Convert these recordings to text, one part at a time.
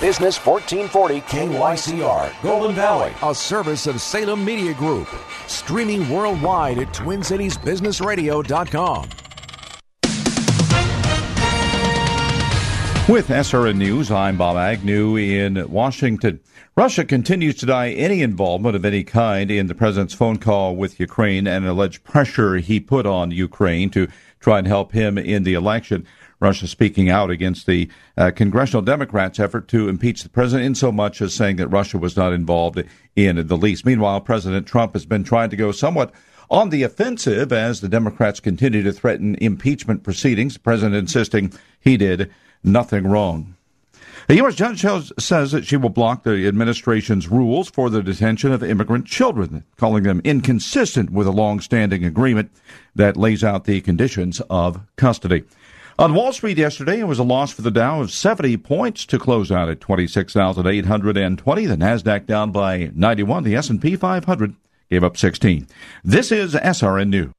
Business 1440 KYCR, Golden Valley, a service of Salem Media Group. Streaming worldwide at TwinCitiesBusinessRadio.com. With SRN News, I'm Bob Agnew in Washington. Russia continues to deny any involvement of any kind in the president's phone call with Ukraine and alleged pressure he put on Ukraine to try and help him in the election. Russia speaking out against the uh, congressional Democrats' effort to impeach the president, in so much as saying that Russia was not involved in the least. Meanwhile, President Trump has been trying to go somewhat on the offensive as the Democrats continue to threaten impeachment proceedings. The president insisting he did nothing wrong. A U.S. judge says that she will block the administration's rules for the detention of immigrant children, calling them inconsistent with a long-standing agreement that lays out the conditions of custody. On Wall Street yesterday, it was a loss for the Dow of 70 points to close out at 26,820. The Nasdaq down by 91. The S&P 500 gave up 16. This is SRN News.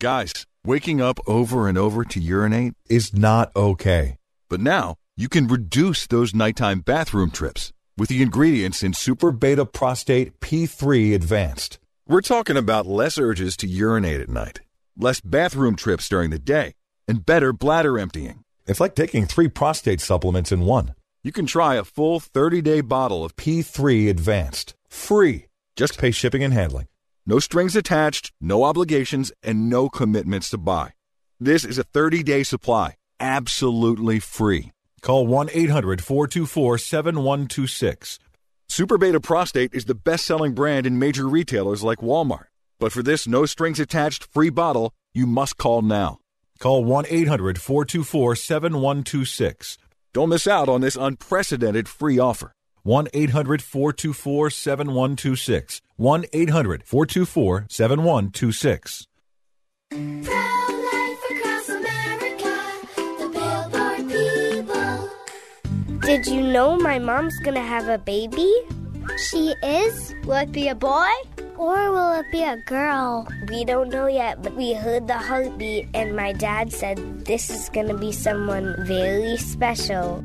Guys, waking up over and over to urinate is not okay. But now you can reduce those nighttime bathroom trips with the ingredients in Super Beta Prostate P3 Advanced. We're talking about less urges to urinate at night, less bathroom trips during the day, and better bladder emptying. It's like taking three prostate supplements in one. You can try a full 30 day bottle of P3 Advanced free. Just pay shipping and handling. No strings attached, no obligations, and no commitments to buy. This is a 30 day supply, absolutely free. Call 1 800 424 7126. Super Beta Prostate is the best selling brand in major retailers like Walmart. But for this no strings attached free bottle, you must call now. Call 1 800 424 7126. Don't miss out on this unprecedented free offer. 1 800 424 7126. 1 800 424 7126. Did you know my mom's gonna have a baby? She is? Will it be a boy? Or will it be a girl? We don't know yet, but we heard the heartbeat, and my dad said this is gonna be someone very special.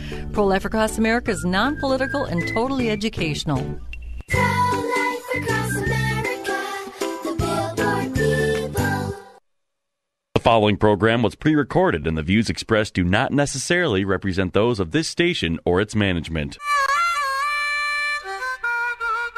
Pro Life Across America is non political and totally educational. The following program was pre recorded, and the views expressed do not necessarily represent those of this station or its management.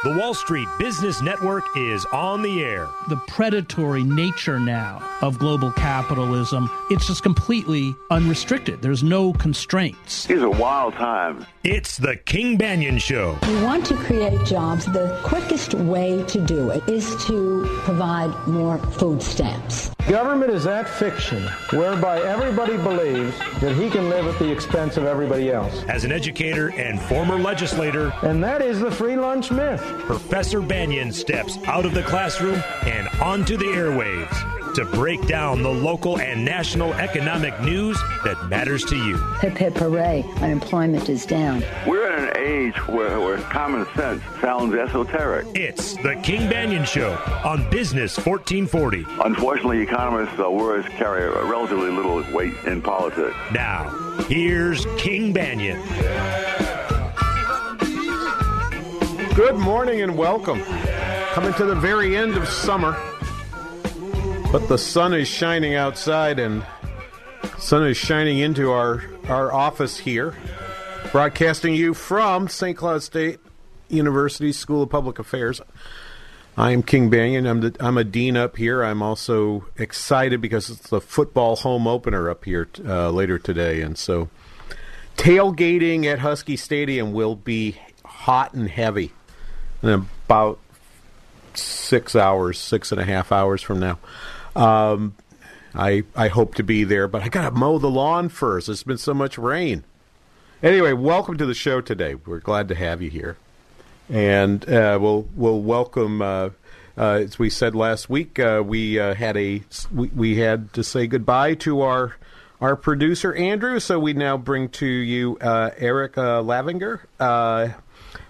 The Wall Street Business Network is on the air. The predatory nature now of global capitalism, it's just completely unrestricted. There's no constraints. These are wild times. It's the King Banaian Show. We want to create jobs. The quickest way to do it is to provide more food stamps. Government is that fiction whereby everybody believes that he can live at the expense of everybody else. As an educator and former legislator, and that is the free lunch myth. Professor Banaian steps out of the classroom and onto the airwaves to break down the local and national economic news that matters to you. Hip hip hooray, unemployment is down. We're in an age where, where common sense sounds esoteric. It's the King Banaian Show on Business 1440. Unfortunately, economists' uh, words carry a relatively little weight in politics. Now, here's King Banaian. Good morning and welcome. Coming to the very end of summer, but the sun is shining outside and sun is shining into our our office here. Broadcasting you from St. Cloud State University School of Public Affairs. I am King Banaian. I'm the, I'm a dean up here. I'm also excited because it's the football home opener up here uh, later today, and so tailgating at Husky Stadium will be hot and heavy in about six hours, six and a half hours from now. Um, I I hope to be there, but I got to mow the lawn first. There's been so much rain, Anyway, welcome to the show today. We're glad to have you here, and uh, we'll we'll welcome. Uh, uh, as we said last week, uh, we uh, had a we, we had to say goodbye to our our producer Andrew, so we now bring to you uh, Eric Lavinger,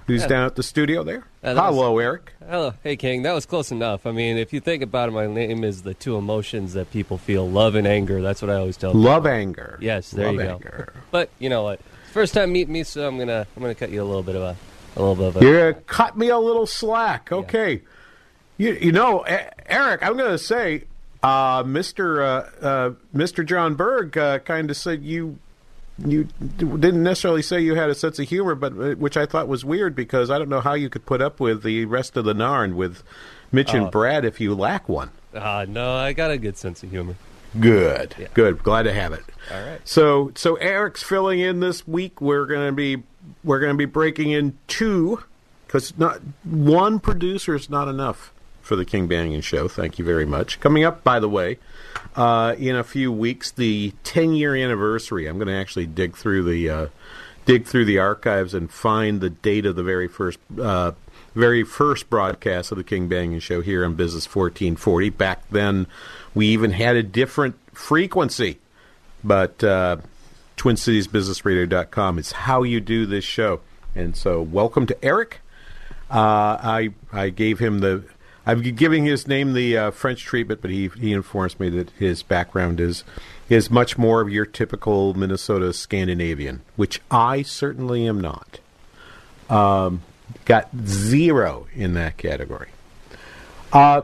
who's Yeah. down at the studio there. Uh, that was- Hello, Eric. Hello, hey King. That was close enough. I mean, if you think about it, my name is the two emotions that people feel: love and anger. That's what I always tell. people. Love anger. Yes, there Love you go. anger. But you know what? First time meeting me, so I'm gonna I'm gonna cut you a little bit of a a little bit of a. You're going to cut me a little slack. Okay. You you know, Eric, I'm going to say, uh, Mr. Uh, uh, Mr. John Berg uh, kind of said you you didn't necessarily say you had a sense of humor, but uh, which I thought was weird because I don't know how you could put up with the rest of the Narn with Mitch and Oh. Brad if you lack one. Ah, no, I got a good sense of humor. Good. Yeah. Good. Glad to have it. All right. So so Eric's filling in this week. We're going to be we're going to be breaking in two because not one producer is not enough for the King Banaian Show. Thank you very much. Coming up, by the way, uh, in a few weeks, the 10 year anniversary. I'm going to actually dig through the uh, dig through the archives and find the date of the very first. Uh, very first broadcast of the King Banaian Show here on Business 1440. Back then, we even had a different frequency but uh, TwinCitiesBusinessRadio.com is how you do this show. And so, welcome to Eric. Uh, I I gave him the I'm giving his name the uh, French treatment, but he he informs me that his background is is much more of your typical Minnesota Scandinavian, which I certainly am not. Um, got zero in that category. Uh,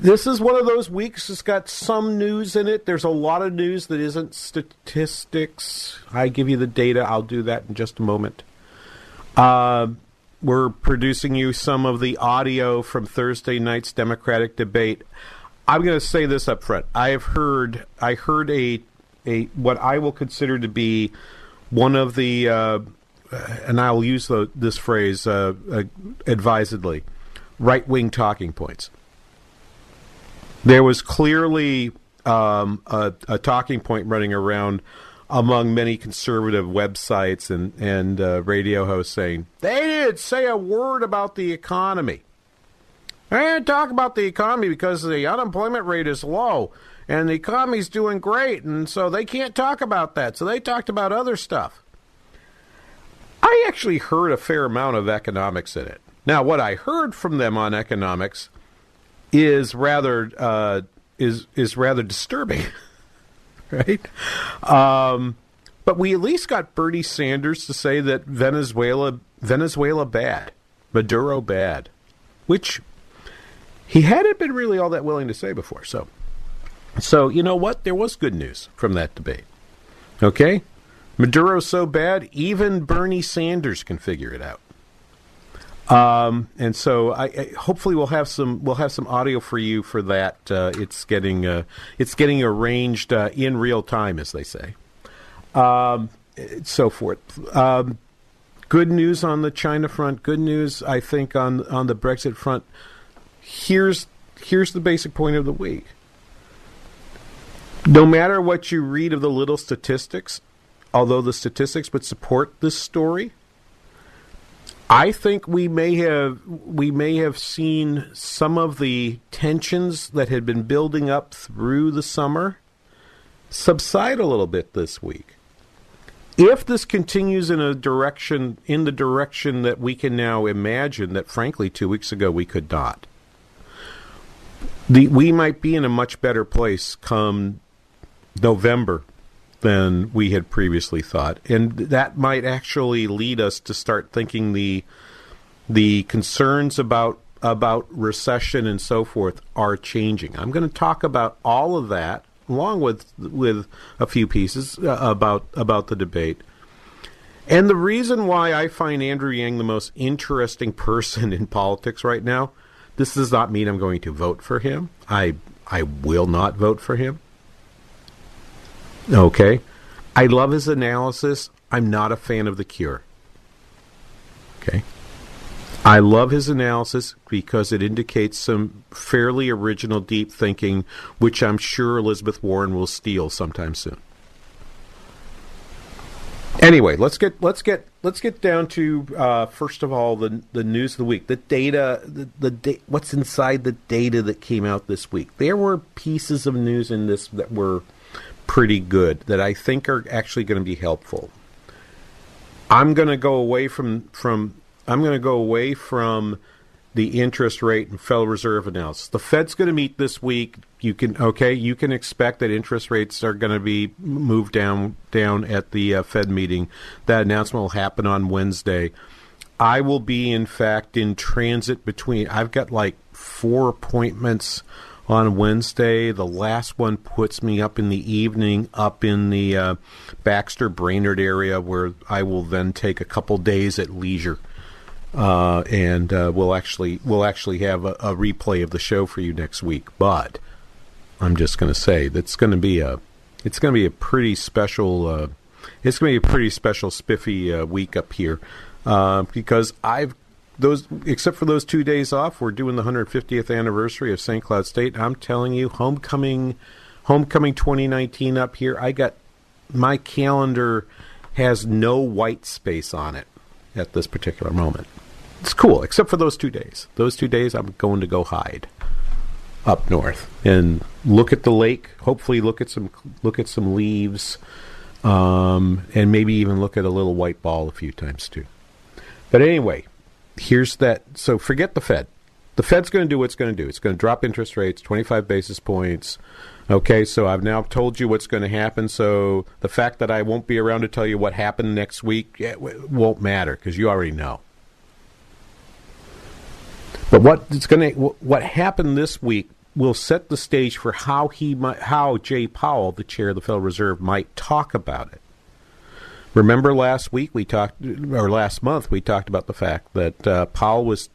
this is one of those weeks that's got some news in it. There's a lot of news that isn't statistics. I give you the data. I'll do that in just a moment. Uh, we're producing you some of the audio from Thursday night's Democratic debate. I'm going to say this up front. I have heard I heard a a what I will consider to be one of the uh, and I'll use the, this phrase uh, uh, advisedly right wing talking points. There was clearly um, a, a talking point running around among many conservative websites and and uh, radio hosts saying they didn't say a word about the economy. Didn't talk about the economy because the unemployment rate is low and the economy's doing great, and so they can't talk about that. So they talked about other stuff. I actually heard a fair amount of economics in it. Now, what I heard from them on economics is rather uh, is is rather disturbing, right? Um, but we at least got Bernie Sanders to say that Venezuela Venezuela bad, Maduro bad, which he hadn't been really all that willing to say before. So, so you know what? There was good news from that debate. Okay, Maduro's so bad, even Bernie Sanders can figure it out. Um, and so I, I hopefully we'll have some we'll have some audio for you for that. Uh, it's getting uh, it's getting arranged uh, in real time, as they say. Um, so forth. Um, good news on the China front. Good news, I think, on on the Brexit front. Here's here's the basic point of the week. No matter what you read of the little statistics, although the statistics would support this story, I think we may have we may have seen some of the tensions that had been building up through the summer subside a little bit this week. If this continues in a direction in the direction that we can now imagine that frankly 2 weeks ago we could not. The, we might be in a much better place come November than we had previously thought, and that might actually lead us to start thinking the the concerns about about recession and so forth are changing. I'm going to talk about all of that along with with a few pieces uh, about about the debate. And the reason why I find Andrew Yang the most interesting person in politics right now, this does not mean I'm going to vote for him. I I will not vote for him. Okay. I love his analysis. I'm not a fan of the cure. Okay. I love his analysis because it indicates some fairly original, deep thinking, which I'm sure Elizabeth Warren will steal sometime soon. Anyway, let's get let's get let's get down to uh, first of all the the news of the week, the data, the, the da- what's inside the data that came out this week. There were pieces of news in this that were pretty good that I think are actually going to be helpful. I'm going to go away from from I'm going to go away from the interest rate and Federal Reserve analysis. The Fed's going to meet this week. You can okay, you can expect that interest rates are going to be moved down down at the uh, Fed meeting. That announcement will happen on Wednesday. I will be in fact in transit between I've got like four appointments on Wednesday. The last one puts me up in the evening up in the uh, Baxter Brainerd area where I will then take a couple days at leisure uh, and uh, we'll actually we'll actually have a, a, replay of the show for you next week. But I'm just going to say that's going to be a it's going to be a pretty special uh, it's going to be a pretty special spiffy uh, week up here uh, because I've those except for those two days off, we're doing the 150th anniversary of St. Cloud State. I'm telling you, homecoming homecoming 2019 up here. I got my calendar has no white space on it at this particular moment it's cool, except for those two days. Those two days, I'm going to go hide up north and look at the lake. Hopefully, look at some look at some leaves, um, and maybe even look at a little white ball a few times too. But anyway, here's that. So forget the Fed. The Fed's going to do what's going to do. It's going to drop interest rates 25 basis points. Okay, so I've now told you what's going to happen. So the fact that I won't be around to tell you what happened next week won't matter because you already know. But what it's going to what happened this week will set the stage for how he might, how Jay Powell, the chair of the Federal Reserve, might talk about it. Remember last week we talked, or last month we talked about the fact that uh, Powell was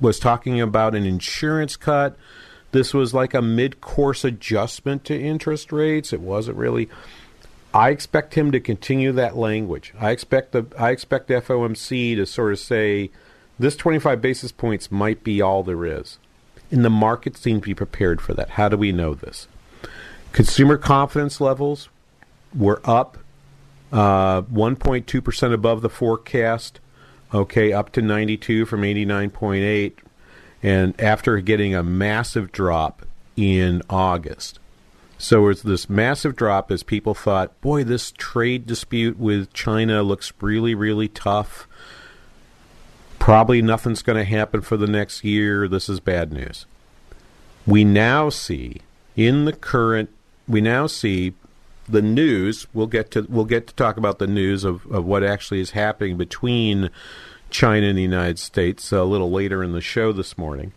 was talking about an insurance cut. This was like a mid-course adjustment to interest rates. It wasn't really. I expect him to continue that language. I expect the I expect FOMC to sort of say this 25 basis points might be all there is. And the market seems to be prepared for that. How do we know this? Consumer confidence levels were up uh, 1.2% above the forecast, okay, up to 92 from 89.8, and after getting a massive drop in August. So it's this massive drop as people thought, boy, this trade dispute with China looks really, really tough. Probably nothing's going to happen for the next year. This is bad news. We now see in the current, we now see the news. We'll get to we'll get to talk about the news of, of what actually is happening between China and the United States a little later in the show this morning.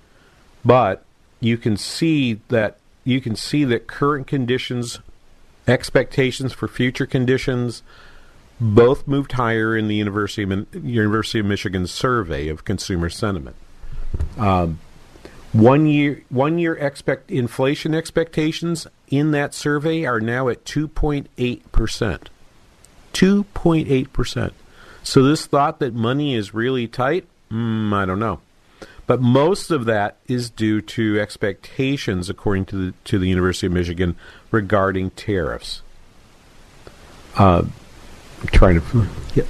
But you can see that you can see that current conditions, expectations for future conditions, both moved higher in the University of, University of Michigan survey of consumer sentiment. Um, one year, one year expect inflation expectations in that survey are now at two point eight percent. Two point eight percent. So this thought that money is really tight, mm, I don't know, but most of that is due to expectations, according to the to the University of Michigan, regarding tariffs. Uh, trying to. Yeah.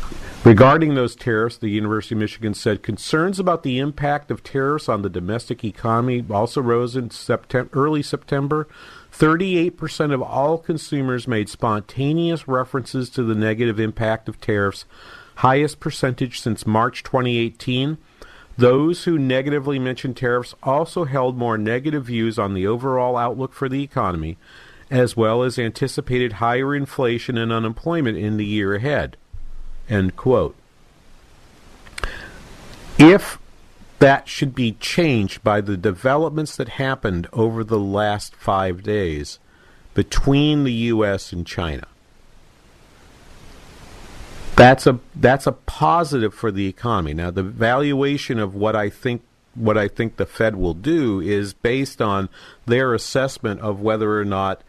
Regarding those tariffs, the University of Michigan said concerns about the impact of tariffs on the domestic economy also rose in September, early September. 38% of all consumers made spontaneous references to the negative impact of tariffs, highest percentage since March 2018. Those who negatively mentioned tariffs also held more negative views on the overall outlook for the economy, as well as anticipated higher inflation and unemployment in the year ahead. End quote. If that should be changed by the developments that happened over the last five days between the U.S. and China. That's a that's a positive for the economy. Now, the valuation of what I think what I think the Fed will do is based on their assessment of whether or not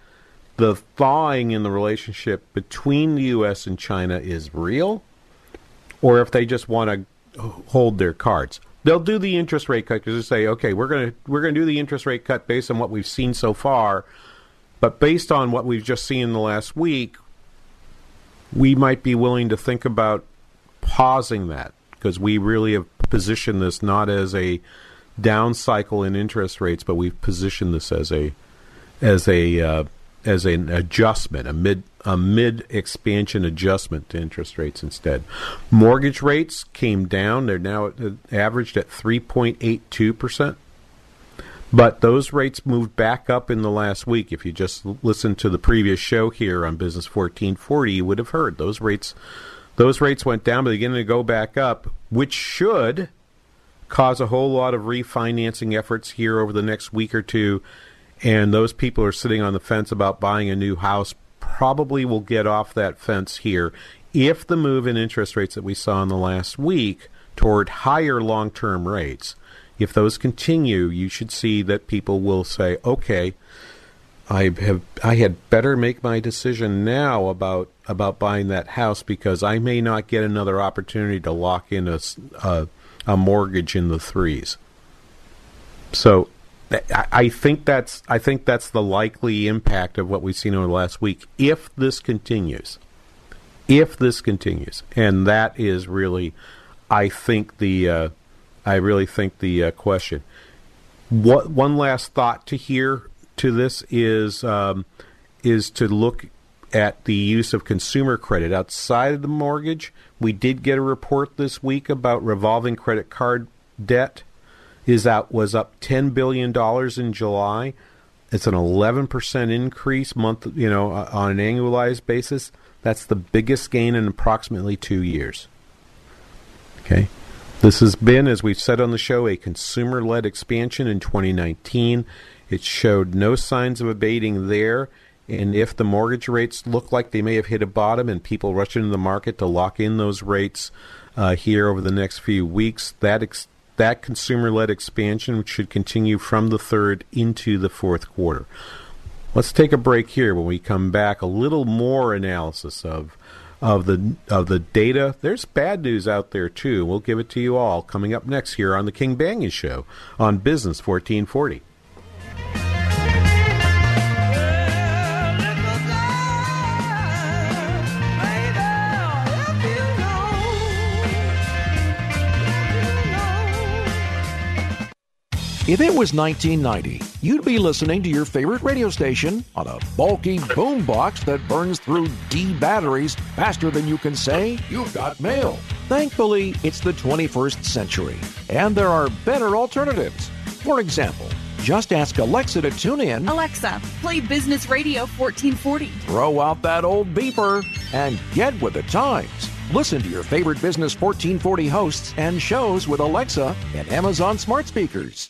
the thawing in the relationship between the U.S. and China is real, or if they just want to hold their cards. They'll do the interest rate cut because they say, okay, we're going to we're going to do the interest rate cut based on what we've seen so far, but based on what we've just seen in the last week, we might be willing to think about pausing that because we really have positioned this not as a down cycle in interest rates, but we've positioned this as a as a uh, as an adjustment, a mid a mid expansion adjustment to interest rates instead. Mortgage rates came down; they're now averaged at three point eight two percent. But those rates moved back up in the last week. If you just listened to the previous show here on Business 1440, you would have heard those rates. Those rates went down, but beginning to go back up, which should cause a whole lot of refinancing efforts here over the next week or two. And those people are sitting on the fence about buying a new house probably will get off that fence here if the move in interest rates that we saw in the last week toward higher long term rates, if those continue, you should see that people will say, okay, I have I had better make my decision now about about buying that house because I may not get another opportunity to lock in a, a a mortgage in the threes. So I think that's I think that's the likely impact of what we've seen over the last week if this continues. If this continues, and that is really, I think the, uh, I really think the uh, question. What one last thought to hear to this is um, is to look at the use of consumer credit outside of the mortgage. We did get a report this week about revolving credit card debt is that was up 10 billion dollars in July. It's an 11% increase month, you know, on an annualized basis. That's the biggest gain in approximately 2 years. Okay? This has been as we've said on the show a consumer-led expansion in 2019. It showed no signs of abating there. And if the mortgage rates look like they may have hit a bottom and people rush into the market to lock in those rates uh, here over the next few weeks, that ex- that consumer-led expansion should continue from the third into the fourth quarter. Let's take a break here. When we come back, a little more analysis of of the of the data. There's bad news out there too. We'll give it to you all coming up next here on the King Banaian Show on Business 1440. If it was 1990, you'd be listening to your favorite radio station on a bulky boombox that burns through D batteries faster than you can say, You've got mail. Thankfully, it's the 21st century, and there are better alternatives. For example, just ask Alexa to tune in. Alexa, play Business Radio 1440. Throw out that old beeper and get with the times. Listen to your favorite Business 1440 hosts and shows with Alexa and Amazon smart speakers.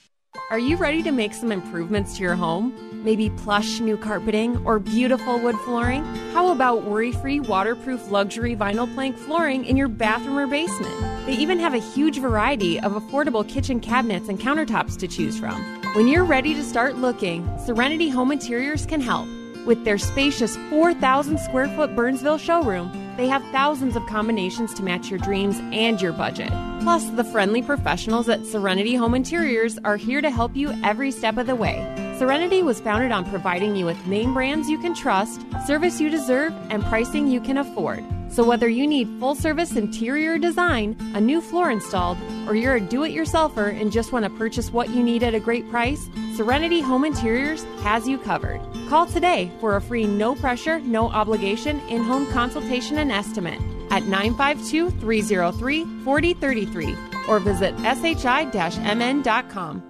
Are you ready to make some improvements to your home? Maybe plush new carpeting or beautiful wood flooring? How about worry free, waterproof luxury vinyl plank flooring in your bathroom or basement? They even have a huge variety of affordable kitchen cabinets and countertops to choose from. When you're ready to start looking, Serenity Home Interiors can help. With their spacious 4,000 square foot Burnsville showroom, they have thousands of combinations to match your dreams and your budget. Plus, the friendly professionals at Serenity Home Interiors are here to help you every step of the way. Serenity was founded on providing you with name brands you can trust, service you deserve, and pricing you can afford. So, whether you need full service interior design, a new floor installed, or you're a do it yourselfer and just want to purchase what you need at a great price, Serenity Home Interiors has you covered. Call today for a free no pressure, no obligation in home consultation and estimate at 952 303 4033 or visit shi mn.com.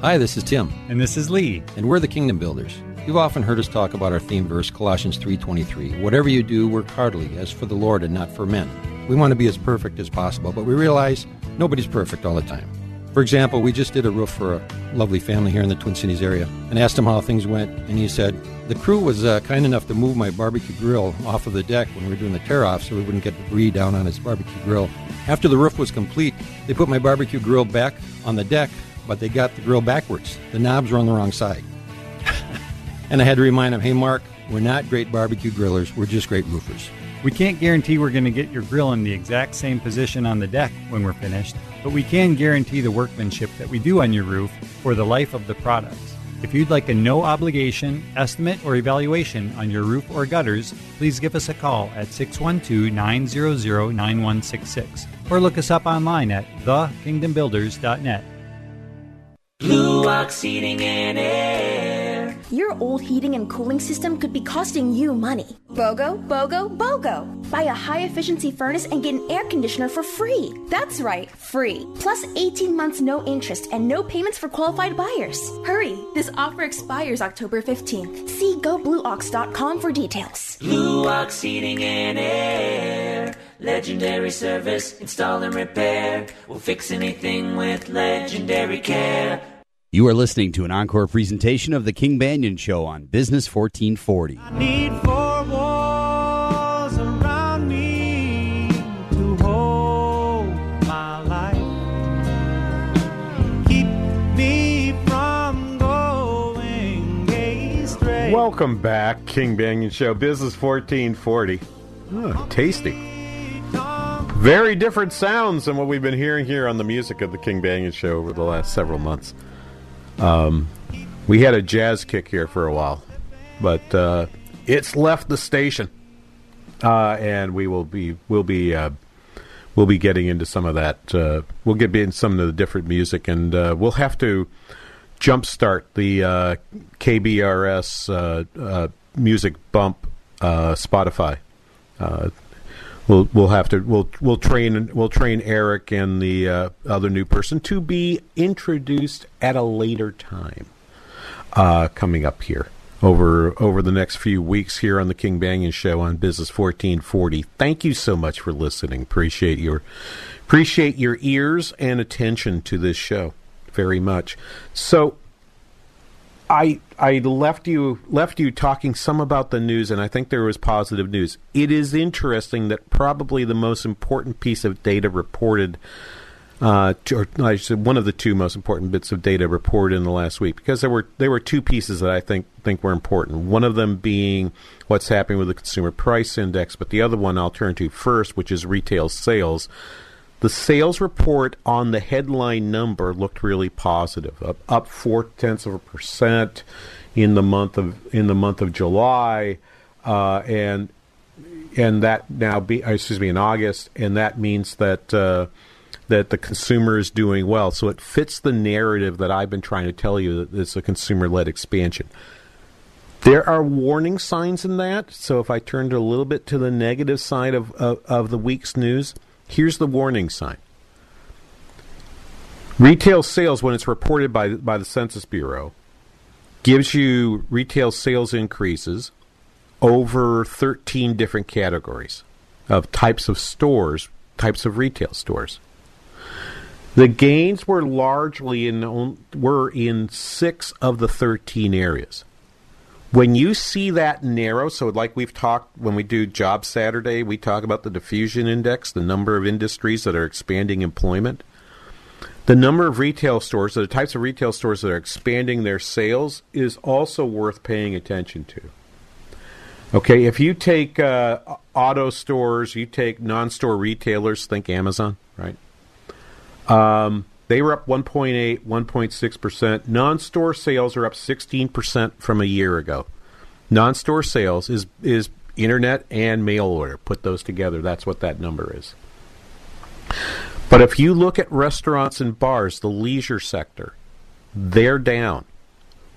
Hi, this is Tim. And this is Lee. And we're the Kingdom Builders. You've often heard us talk about our theme verse, Colossians 3.23. Whatever you do, work heartily, as for the Lord and not for men. We want to be as perfect as possible, but we realize nobody's perfect all the time. For example, we just did a roof for a lovely family here in the Twin Cities area and asked him how things went, and he said, The crew was uh, kind enough to move my barbecue grill off of the deck when we were doing the tear off so we wouldn't get debris down on his barbecue grill. After the roof was complete, they put my barbecue grill back on the deck, but they got the grill backwards. The knobs were on the wrong side. and I had to remind him, Hey, Mark, we're not great barbecue grillers, we're just great roofers. We can't guarantee we're going to get your grill in the exact same position on the deck when we're finished, but we can guarantee the workmanship that we do on your roof for the life of the products. If you'd like a no obligation estimate or evaluation on your roof or gutters, please give us a call at 612 900 9166 or look us up online at thekingdombuilders.net. Blue Ox Heating and Air. Your old heating and cooling system could be costing you money. BOGO, BOGO, BOGO. Buy a high efficiency furnace and get an air conditioner for free. That's right, free. Plus 18 months no interest and no payments for qualified buyers. Hurry, this offer expires October 15th. See goblueox.com for details. Blue Ox Heating and Air. Legendary service, install and repair. We'll fix anything with legendary care. You are listening to an encore presentation of The King Banaian Show on Business 1440. Need four walls around me to hold my life. Keep me from going astray. Welcome back, King Banaian Show, Business 1440. Oh, tasty. Very different sounds than what we've been hearing here on the music of the King Banaian Show over the last several months. Um, we had a jazz kick here for a while, but uh, it's left the station, uh, and we will be we'll be uh, we'll be getting into some of that. Uh, we'll get into some of the different music, and uh, we'll have to jumpstart the uh, KBRS music bump Spotify. We'll we'll have to we'll we'll train we'll train Eric and the uh, other new person to be introduced at a later time. Uh, coming up here over over the next few weeks here on the King Banaian Show on Business 1440. Thank you so much for listening. Appreciate your appreciate your ears and attention to this show very much. So I I left you left you talking some about the news, and I think there was positive news. It is interesting that probably the most important piece of data reported, uh, or I say one of the two most important bits of data reported in the last week, because there were there were two pieces that I think think were important. One of them being what's happening with the consumer price index, but the other one I'll turn to first, which is retail sales. The sales report on the headline number looked really positive, up, up four tenths of a percent in the month of in the month of July, uh, and and that now be excuse me in August, and that means that uh, that the consumer is doing well. So it fits the narrative that I've been trying to tell you that it's a consumer led expansion. There are warning signs in that. So if I turn a little bit to the negative side of, of, of the week's news, here's the warning sign. Retail sales, when it's reported by by the Census Bureau, gives you retail sales increases over 13 different categories of types of stores, types of retail stores. The gains were largely in were in 6 of the 13 areas. When you see that narrow, so like we've talked when we do Job Saturday, we talk about the diffusion index, the number of industries that are expanding employment. The number of retail stores, the types of retail stores that are expanding their sales, is also worth paying attention to. Okay, if you take uh, auto stores, you take non store retailers, think Amazon, right? Um, they were up 1.8, 1.6%. Non store sales are up 16% from a year ago. Non store sales is, is internet and mail order. Put those together. That's what that number is. But if you look at restaurants and bars, the leisure sector, they're down.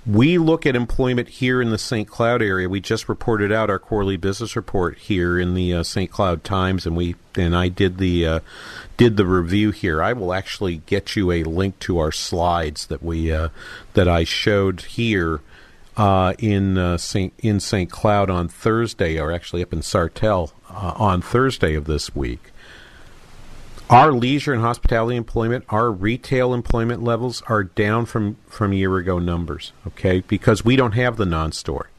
We look at employment here in the St. Cloud area. We just reported out our quarterly business report here in the uh, St. Cloud Times, and we and I did the uh, did the review here. I will actually get you a link to our slides that we uh, that I showed here uh, in uh, St. in St. Cloud on Thursday, or actually up in Sartell uh, on Thursday of this week. Our leisure and hospitality employment, our retail employment levels are down from, from year ago numbers, okay? Because we don't have the non store.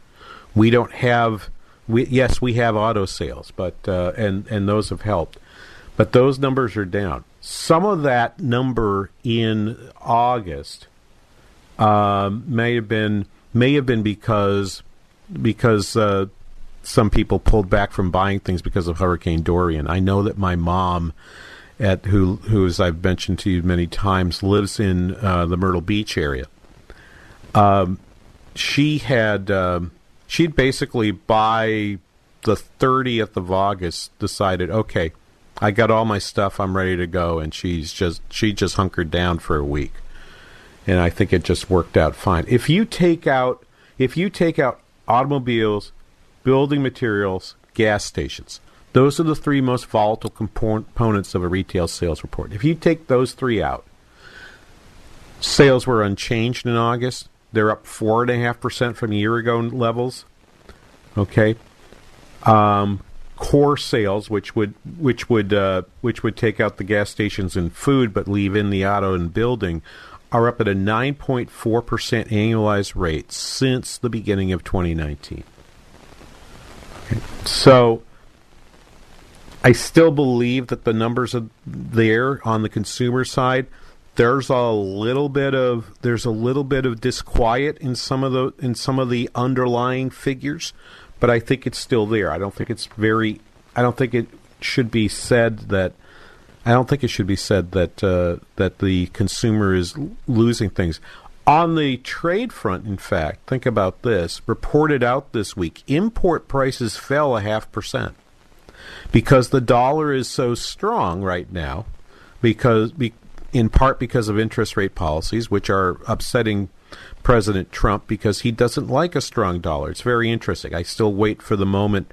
We don't have, we, yes, we have auto sales, but, uh, and, and those have helped. But those numbers are down. Some of that number in August um, may have been may have been because because uh, some people pulled back from buying things because of Hurricane Dorian. I know that my mom at who who as I've mentioned to you many times lives in uh, the Myrtle Beach area. Um, she had um, she'd basically by the 30th of August decided, okay, I got all my stuff, I'm ready to go, and she's just she just hunkered down for a week, and I think it just worked out fine. If you take out if you take out automobiles, building materials, gas stations, those are the three most volatile components of a retail sales report. If you take those three out, sales were unchanged in August. They're up four and a half percent from year ago levels. Okay, um, core sales, which would which would uh, which would take out the gas stations and food, but leave in the auto and building, are up at a 9.4% annualized rate since the beginning of 2019. Okay. So I still believe that the numbers are there on the consumer side. There's a little bit of there's a little bit of disquiet in some of the in some of the underlying figures, but I think it's still there. I don't think it's very. I don't think it should be said that. I don't think it should be said that uh, that the consumer is losing things. On the trade front, in fact, think about this. Reported out this week, import prices fell a half percent because the dollar is so strong right now. Because, be, in part, because of interest rate policies, which are upsetting President Trump because he doesn't like a strong dollar. It's very interesting. I still wait for the moment,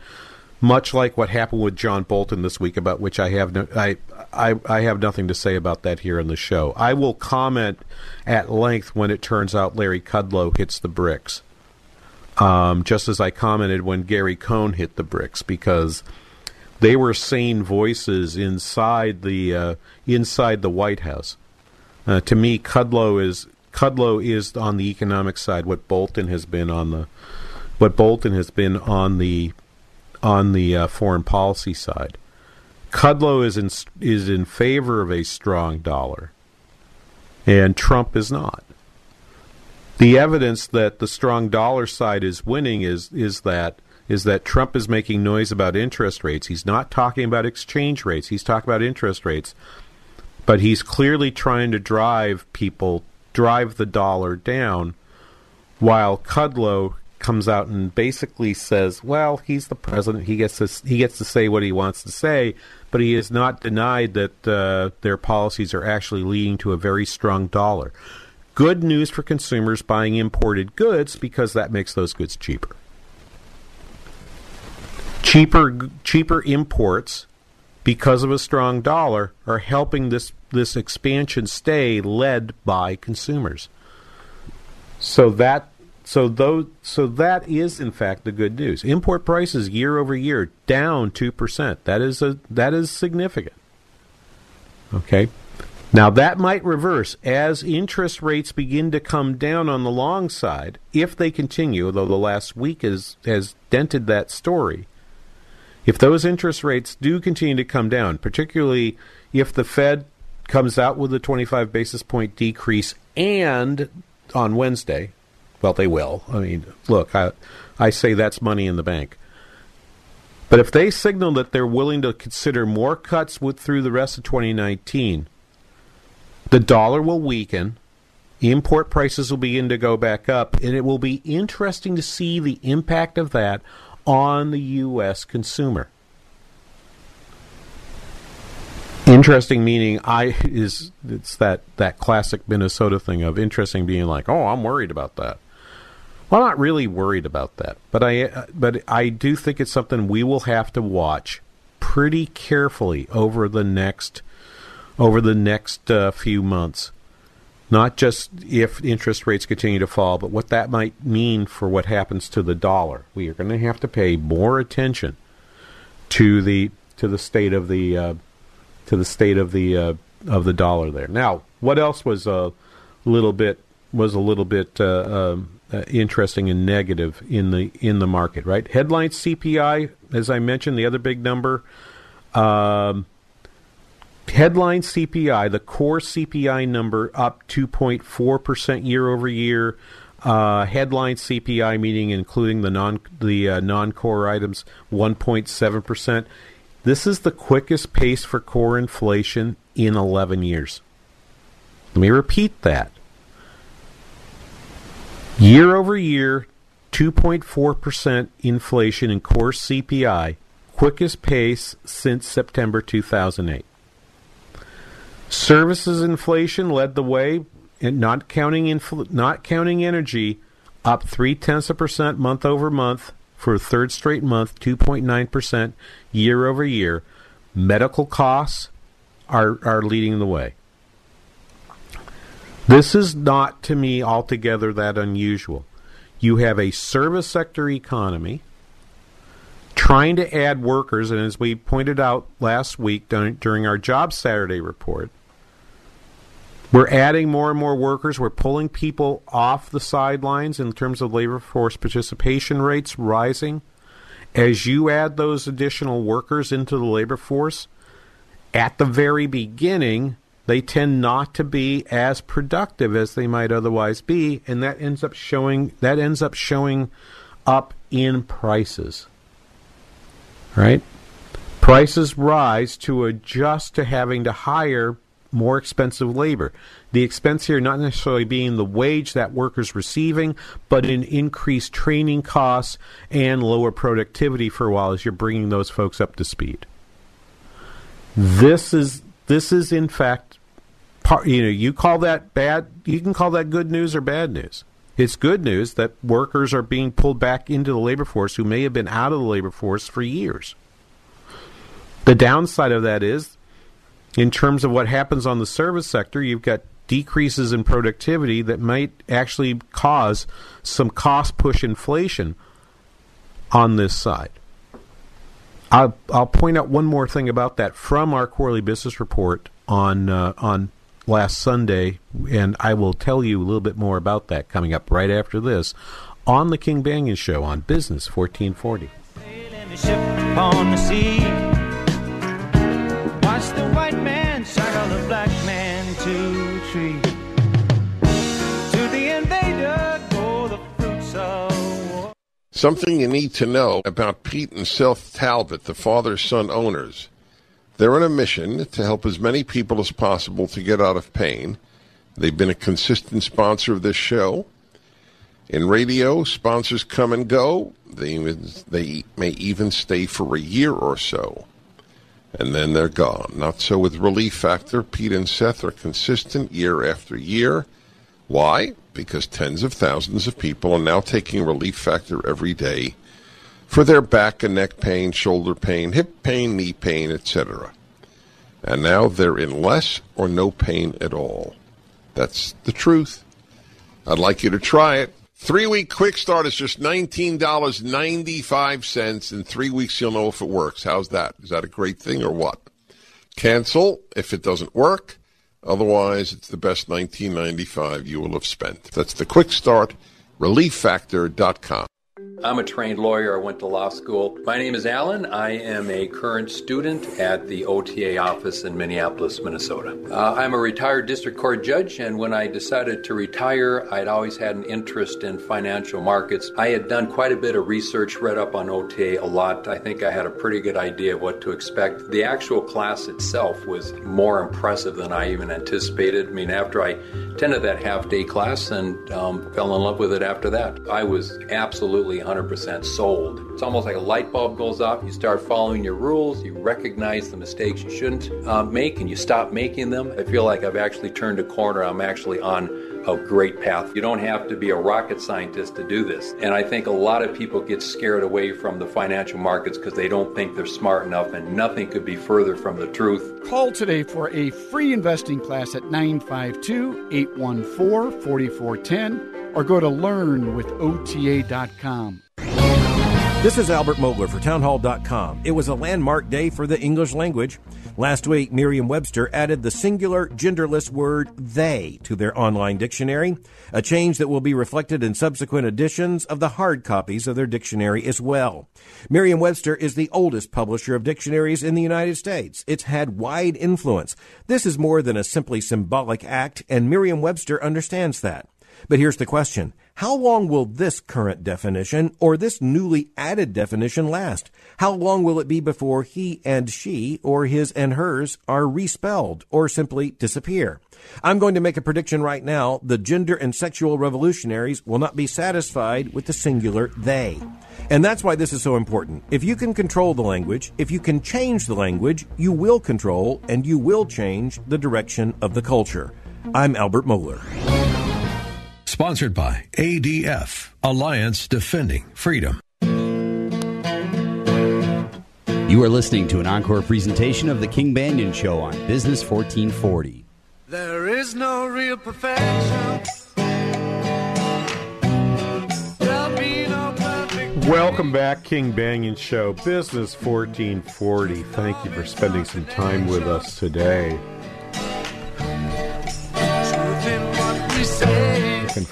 much like what happened with John Bolton this week, about which I have no, I, I, I have nothing to say about that here in the show. I will comment at length when it turns out Larry Kudlow hits the bricks. Um, just as I commented when Gary Cohn hit the bricks, because they were sane voices inside the uh, inside the White House. Uh, to me, Kudlow is Kudlow is on the economic side what Bolton has been on the what Bolton has been on the on the uh, foreign policy side. Kudlow is in is in favor of a strong dollar, and Trump is not. The evidence that the strong dollar side is winning is is that is that Trump is making noise about interest rates. He's not talking about exchange rates. He's talking about interest rates. But he's clearly trying to drive people drive the dollar down, while Kudlow comes out and basically says, "Well, he's the president; he gets to he gets to say what he wants to say." But he has not denied that uh, their policies are actually leading to a very strong dollar. Good news for consumers buying imported goods because that makes those goods cheaper. Cheaper, cheaper imports because of a strong dollar are helping this this expansion stay led by consumers. So that so those so that is in fact the good news. Import prices year over year down two percent. That is a that is significant. Okay. Now that might reverse as interest rates begin to come down on the long side, if they continue, though the last week has has dented that story. If those interest rates do continue to come down, particularly if the Fed comes out with a 25 basis point decrease and on Wednesday, well, they will. I mean, look, I, I say that's money in the bank. But if they signal that they're willing to consider more cuts with, through the rest of 2019, the dollar will weaken, import prices will begin to go back up, and it will be interesting to see the impact of that on the U.S. consumer. Interesting meaning I is it's that that classic Minnesota thing of interesting being like, "Oh, I'm worried about that." Well, I'm not really worried about that, but I but I do think it's something we will have to watch pretty carefully over the next over the next uh, few months. Not just if interest rates continue to fall, but what that might mean for what happens to the dollar. We are going to have to pay more attention to the to the state of the uh, to the state of the uh, of the dollar there. Now, what else was a little bit was a little bit uh, um, uh, interesting and negative in the in the market, right? Headline CPI, as I mentioned, the other big number. Um, headline CPI, the core CPI number, up 2.4 percent year over year. Uh, headline CPI, meaning including the non the uh, non core items, 1.7 percent. This is the quickest pace for core inflation in 11 years. Let me repeat that. Year over year, 2.4% inflation in core CPI, quickest pace since September 2008. Services inflation led the way, and not counting infl- not counting energy, up three tenths of percent month over month for a third straight month, 2.9 percent year over year. Medical costs are are leading the way. This is not, to me, altogether that unusual. You have a service sector economy trying to add workers, and as we pointed out last week during our Job Saturday report, we're adding more and more workers. We're pulling people off the sidelines in terms of labor force participation rates rising. As you add those additional workers into the labor force, at the very beginning, they tend not to be as productive as they might otherwise be, and that ends up showing that ends up showing up in prices. Right? Prices rise to adjust to having to hire more expensive labor. The expense here not necessarily being the wage that workers receiving, but in increased training costs and lower productivity for a while as you're bringing those folks up to speed. This is this is in fact part, you know you call that bad you can call that good news or bad news it's good news that workers are being pulled back into the labor force who may have been out of the labor force for years the downside of that is in terms of what happens on the service sector you've got decreases in productivity that might actually cause some cost push inflation on this side I'll, I'll point out one more thing about that from our quarterly business report on uh, on last Sunday, and I will tell you a little bit more about that coming up right after this on the King Banaian Show on Business 1440. Something you need to know about Pete and Seth Talbot, the father son owners. They're on a mission to help as many people as possible to get out of pain. They've been a consistent sponsor of this show. In radio, sponsors come and go. They, they may even stay for a year or so, and then they're gone. Not so with Relief Factor. Pete and Seth are consistent year after year. Why? Because tens of thousands of people are now taking Relief Factor every day for their back and neck pain, shoulder pain, hip pain, knee pain, etc. And now they're in less or no pain at all. That's the truth. I'd like you to try it. Three week quick start is just $19.95. In three weeks, you'll know if it works. How's that? Is that a great thing or what? Cancel if it doesn't work. Otherwise, it's the best 1995 you will have spent. That's the quick start, relieffactor.com. I'm a trained lawyer. I went to law school. My name is Alan. I am a current student at the OTA office in Minneapolis, Minnesota. Uh, I'm a retired district court judge, and when I decided to retire, I'd always had an interest in financial markets. I had done quite a bit of research, read up on OTA a lot. I think I had a pretty good idea of what to expect. The actual class itself was more impressive than I even anticipated. I mean, after I attended that half day class and um, fell in love with it after that, I was absolutely 100% sold. It's almost like a light bulb goes off. You start following your rules. You recognize the mistakes you shouldn't uh, make, and you stop making them. I feel like I've actually turned a corner. I'm actually on a great path. You don't have to be a rocket scientist to do this. And I think a lot of people get scared away from the financial markets because they don't think they're smart enough, and nothing could be further from the truth. Call today for a free investing class at 952 814 4410 or go to learnwithota.com. This is Albert Mohler for Townhall.com. It was a landmark day for the English language. Last week, Merriam Webster added the singular genderless word they to their online dictionary, a change that will be reflected in subsequent editions of the hard copies of their dictionary as well. Merriam Webster is the oldest publisher of dictionaries in the United States. It's had wide influence. This is more than a simply symbolic act, and Merriam Webster understands that. But here's the question. How long will this current definition or this newly added definition last? How long will it be before he and she or his and hers are respelled or simply disappear? I'm going to make a prediction right now. The gender and sexual revolutionaries will not be satisfied with the singular they. And that's why this is so important. If you can control the language, if you can change the language, you will control and you will change the direction of the culture. I'm Albert Mohler. Sponsored by ADF, Alliance Defending Freedom. You are listening to an encore presentation of The King Banaian Show on Business 1440. There is no real perfection. Welcome back, King Banaian Show, Business 1440. Thank you for spending some time with us today.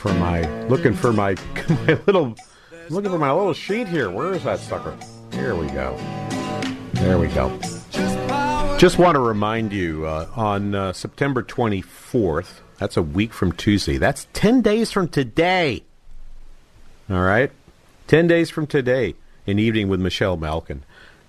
For my, looking for my, my little, looking for my little sheet here. Where is that sucker? Here we go. There we go. Just want to remind you uh, on uh, September 24th, that's a week from Tuesday. That's 10 days from today. All right? 10 days from today, an evening with Michelle Malkin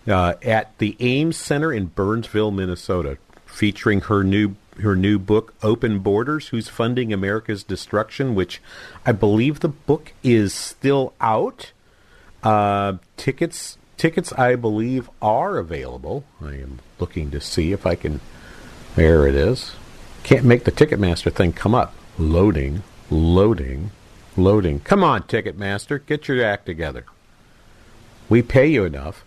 uh, at the Ames Center in Burnsville, Minnesota, featuring her new her new book Open Borders: Who's Funding America's Destruction, which I believe the book is still out. Uh, tickets tickets I believe are available. I am looking to see if I can there it is. Can't make the Ticketmaster thing come up. Loading, loading. Loading. Come on, Ticketmaster, get your act together. We pay you enough.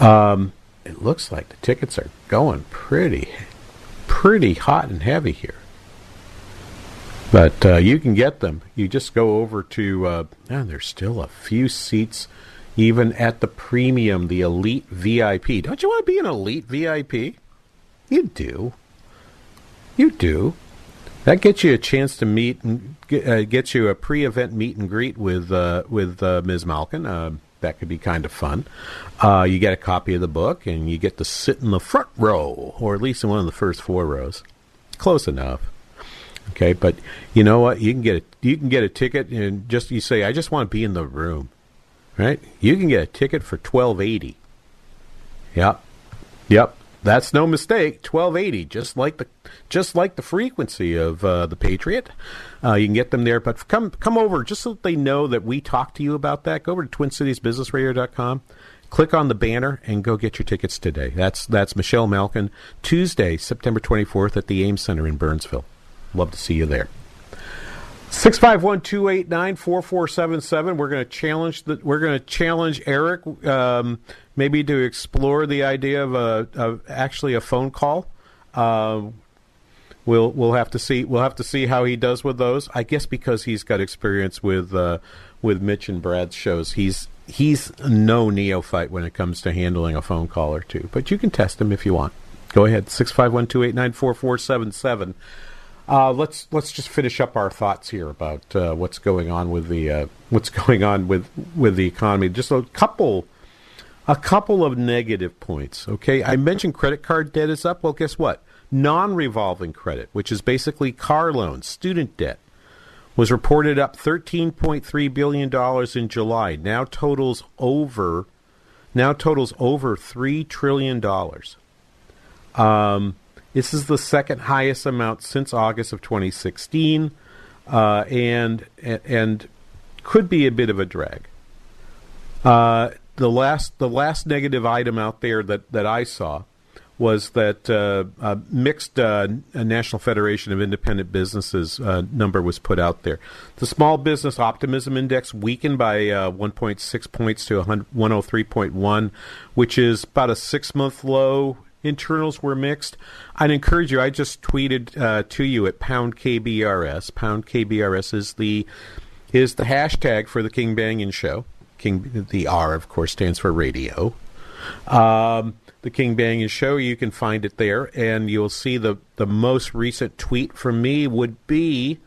Um, it looks like the tickets are going pretty, pretty hot and heavy here. But uh, you can get them. You just go over to. Uh, there's still a few seats, even at the premium, the elite VIP. Don't you want to be an elite VIP? You do. You do. That gets you a chance to meet and uh, gets you a pre-event meet and greet with uh, with uh, Ms. Malkin. That could be kind of fun. Uh, you get a copy of the book, and you get to sit in the front row, or at least in one of the first four rows. Close enough. Okay, but you know what? You can get a you can get a ticket, and just you say, "I just want to be in the room." Right? You can get a ticket for twelve eighty. Yep, yep. That's no mistake. Twelve eighty, just like the just like the frequency of uh, the Patriot. Uh, you can get them there, but come come over just so they know that we talked to you about that. Go over to TwinCitiesBusinessRadio.com, click on the banner, and go get your tickets today. That's that's Michelle Malkin, Tuesday, September twenty fourth at the Ames Center in Burnsville. Love to see you there. Six five one two eight nine four four seven seven. We're going to challenge the. We're going to challenge Eric, um, maybe to explore the idea of a of actually a phone call. Uh, we'll we'll have to see. We'll have to see how he does with those. I guess because he's got experience with uh, with Mitch and Brad's shows. He's he's no neophyte when it comes to handling a phone call or two. But you can test him if you want. Go ahead. Six five one two eight nine four four seven seven. Uh, let's let's just finish up our thoughts here about uh, what's going on with the uh, what's going on with with the economy. Just a couple a couple of negative points. Okay, I mentioned credit card debt is up. Well, guess what? Non-revolving credit, which is basically car loans, student debt, was reported up 13.3 billion dollars in July. Now totals over now totals over three trillion dollars. Um, this is the second highest amount since August of 2016, uh, and and could be a bit of a drag. Uh, the last the last negative item out there that, that I saw was that uh, a mixed uh, National Federation of Independent Businesses uh, number was put out there. The Small Business Optimism Index weakened by uh, 1.6 points to 103.1, which is about a six month low internals were mixed. I'd encourage you. I just tweeted uh, to you at pound KBRS. Pound KBRS is the is the hashtag for the King Banaian Show. King the R of course stands for radio. Um, the King Banaian Show. You can find it there, and you'll see the the most recent tweet from me would be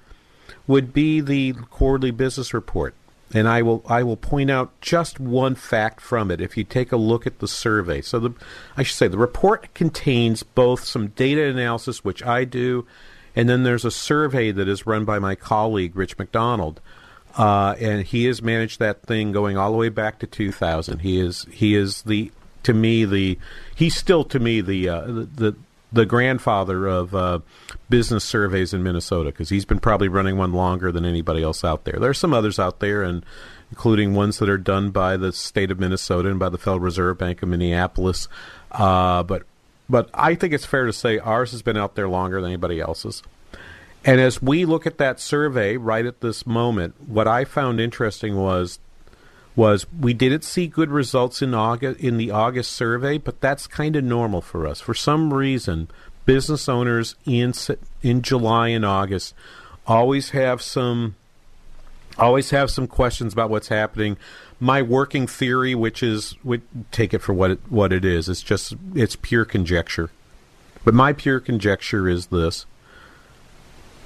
would be the quarterly business report and I will I will point out just one fact from it. If you take a look at the survey, so the I should say the report contains both some data analysis, which I do, And then there's a survey that is run by my colleague, Rich McDonald. Uh, and he has managed that thing going all the way back to 2000. He is he is the to me the he's still to me the uh, the, the the grandfather of uh, business surveys in Minnesota because he's been probably running one longer than anybody else out there. There are some others out there, and including ones that are done by the state of Minnesota and by the Federal Reserve Bank of Minneapolis. Uh, but but I think it's fair to say ours has been out there longer than anybody else's. And as we look at that survey right at this moment, what I found interesting was was we didn't see good results in August in the August survey, but that's kind of normal for us. For some reason, business owners in in July and August always have some always have some questions about what's happening. My working theory, which is we take it for what it, what it is, it's just it's pure conjecture. But my pure conjecture is this: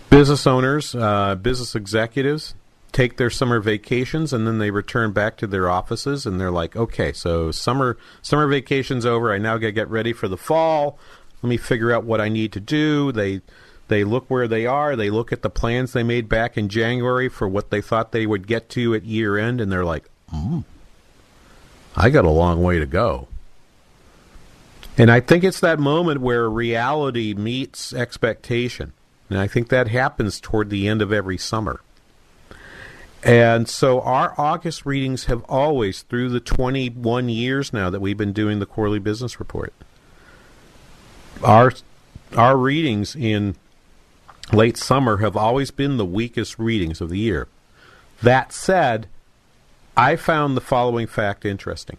business owners, uh, business executives take their summer vacations and then they return back to their offices and they're like, okay, so summer summer vacation's over. I now got to get ready for the fall. Let me figure out what I need to do. They they look where they are. They look at the plans they made back in January for what they thought they would get to at year end, and they're like, mm, I got a long way to go. And I think it's that moment where reality meets expectation. And I think that happens toward the end of every summer. And so our August readings have always, through the 21 years now that we've been doing the quarterly business report, our our readings in late summer have always been the weakest readings of the year. That said, I found the following fact interesting.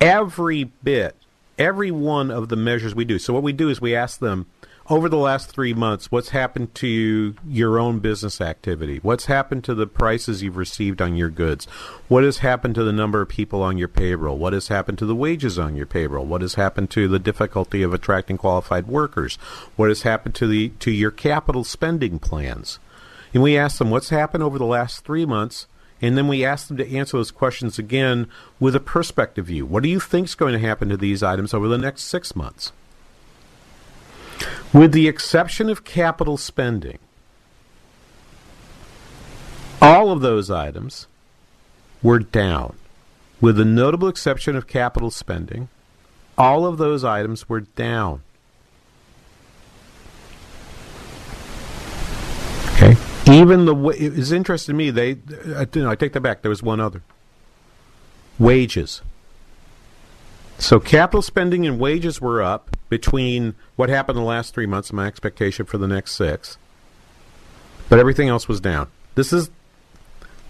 Every bit, every one of the measures we do. So what we do is we ask them over the last three months, what's happened to your own business activity? What's happened to the prices you've received on your goods? What has happened to the number of people on your payroll? What has happened to the wages on your payroll? What has happened to the difficulty of attracting qualified workers? What has happened to the to your capital spending plans? And we ask them what's happened over the last three months, and then we ask them to answer those questions again with a perspective view. What do you think is going to happen to these items over the next six months? With the exception of capital spending, all of those items were down. With the notable exception of capital spending, all of those items were down. Okay. Even the it was interesting to me. They, you know, I take that back. There was one other. Wages. So capital spending and wages were up between what happened the last three months and my expectation for the next six. But everything else was down. This is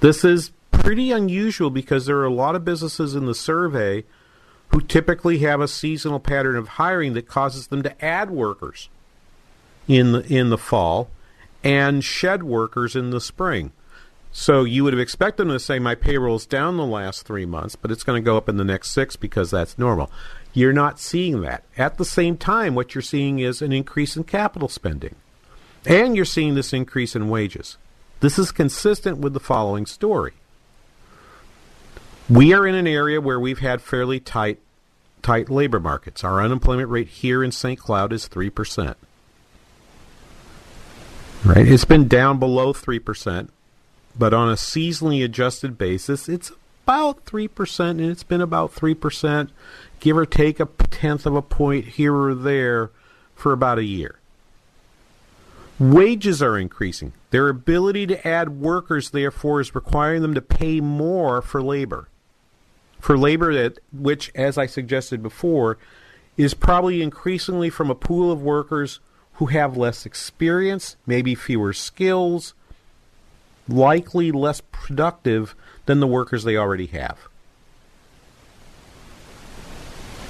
this is pretty unusual because there are a lot of businesses in the survey who typically have a seasonal pattern of hiring that causes them to add workers in the in the fall and shed workers in the spring. So you would have expected them to say my payroll's down the last three months, but it's going to go up in the next six because that's normal. You're not seeing that. At the same time, what you're seeing is an increase in capital spending. And you're seeing this increase in wages. This is consistent with the following story. We are in an area where we've had fairly tight tight labor markets. Our unemployment rate here in St. Cloud is 3%. Right? It's been down below 3% but on a seasonally adjusted basis, it's about 3%, and it's been about 3%, give or take a tenth of a point here or there for about a year. Wages are increasing. Their ability to add workers, therefore, is requiring them to pay more for labor. For labor that, which, as I suggested before, is probably increasingly from a pool of workers who have less experience, maybe fewer skills, likely less productive than the workers they already have.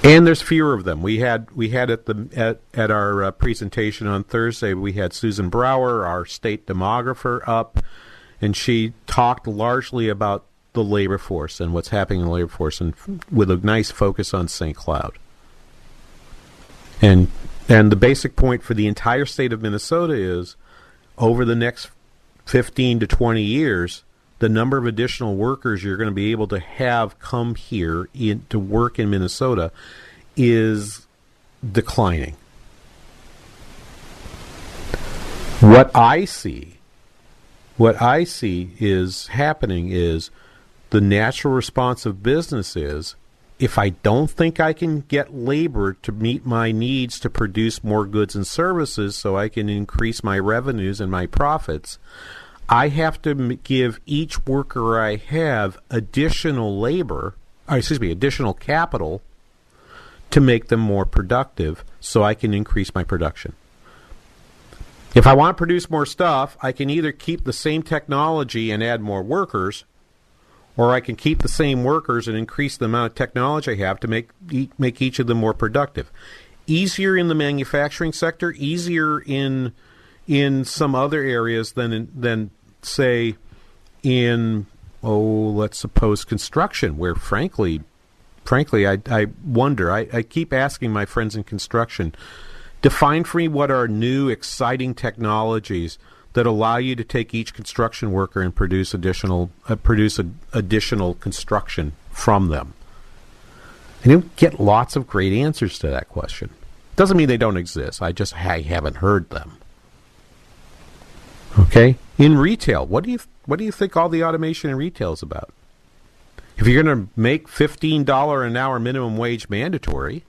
And there's fewer of them. We had we had at the at, at our uh, presentation on Thursday. We had Susan Brower, our state demographer, up, and she talked largely about the labor force and what's happening in the labor force, and with a nice focus on St. Cloud. And and the basic point for the entire state of Minnesota is, over the next 15 to 20 years, the number of additional workers you're going to be able to have come here in, to work in Minnesota is declining. What I see, what I see is happening is the natural response of business is if I don't think I can get labor to meet my needs to produce more goods and services so I can increase my revenues and my profits, I have to m- give each worker I have additional labor, or excuse me, additional capital to make them more productive so I can increase my production. If I want to produce more stuff, I can either keep the same technology and add more workers, or I can keep the same workers and increase the amount of technology I have to make e- make each of them more productive. Easier in the manufacturing sector, easier in in some other areas than in, than say in oh let's suppose construction, where frankly frankly I I wonder I, I keep asking my friends in construction define for me what are new exciting technologies that allow you to take each construction worker and produce additional uh, produce a, additional construction from them. And you get lots of great answers to that question. Doesn't mean they don't exist. I just I haven't heard them. Okay, in retail, what do you what do you think all the automation in retail is about? If you're going to make fifteen dollar an hour minimum wage mandatory,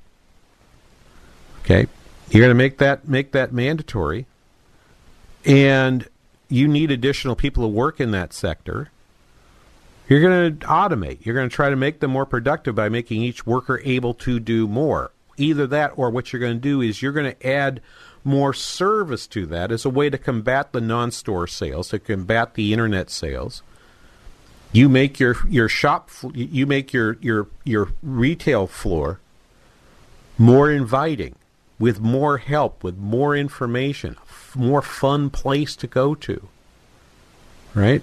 okay, you're going to make that make that mandatory, and you need additional people to work in that sector. You're going to automate. You're going to try to make them more productive by making each worker able to do more. Either that, or what you're going to do is you're going to add more service to that as a way to combat the non-store sales, to combat the internet sales. You make your your shop, you make your your your retail floor more inviting with more help, with more information, more fun place to go to. Right?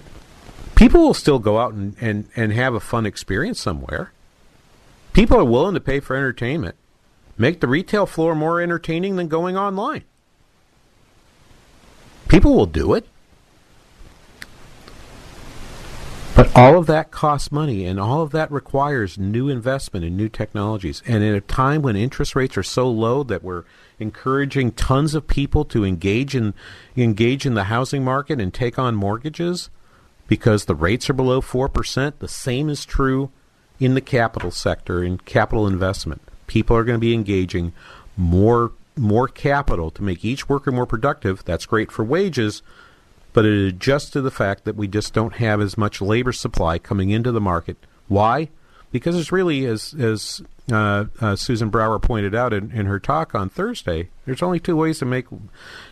People will still go out and, and, and have a fun experience somewhere. People are willing to pay for entertainment. Make the retail floor more entertaining than going online. People will do it. But all of that costs money, and all of that requires new investment in new technologies. And in a time when interest rates are so low that we're encouraging tons of people to engage in engage in the housing market and take on mortgages because the rates are below four percent, the same is true in the capital sector in capital investment. People are going to be engaging more more capital to make each worker more productive. That's great for wages but it adjusts to the fact that we just don't have as much labor supply coming into the market. Why? Because it's really, as as uh, uh, Susan Brower pointed out in, in her talk on Thursday, there's only two ways to make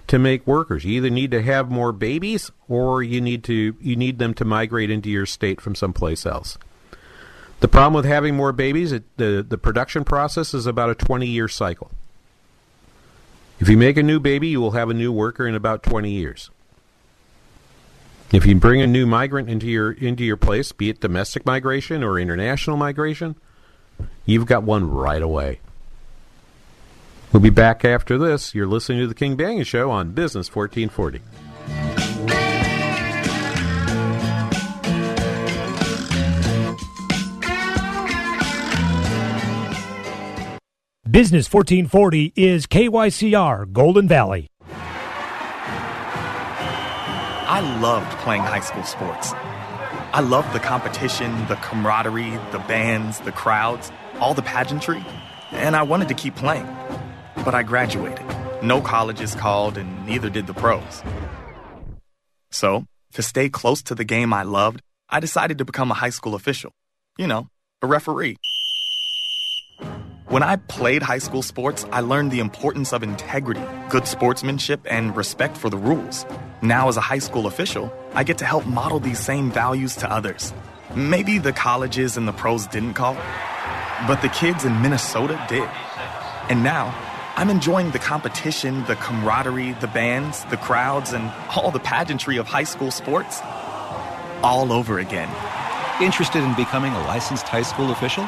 to make workers. You either need to have more babies, or you need to you need them to migrate into your state from someplace else. The problem with having more babies, it, the the production process is about a 20 year cycle. If you make a new baby, you will have a new worker in about 20 years. If you bring a new migrant into your into your place, be it domestic migration or international migration, you've got one right away. We'll be back after this. You're listening to the King Banaian Show on Business 1440. Business 1440 is KYCR Golden Valley. I loved playing high school sports. I loved the competition, the camaraderie, the bands, the crowds, all the pageantry, and I wanted to keep playing. But I graduated. No colleges called, and neither did the pros. So, to stay close to the game I loved, I decided to become a high school official. You know, a referee. When I played high school sports, I learned the importance of integrity, good sportsmanship, and respect for the rules. Now, as a high school official, I get to help model these same values to others. Maybe the colleges and the pros didn't call, but the kids in Minnesota did. And now, I'm enjoying the competition, the camaraderie, the bands, the crowds, and all the pageantry of high school sports all over again. Interested in becoming a licensed high school official?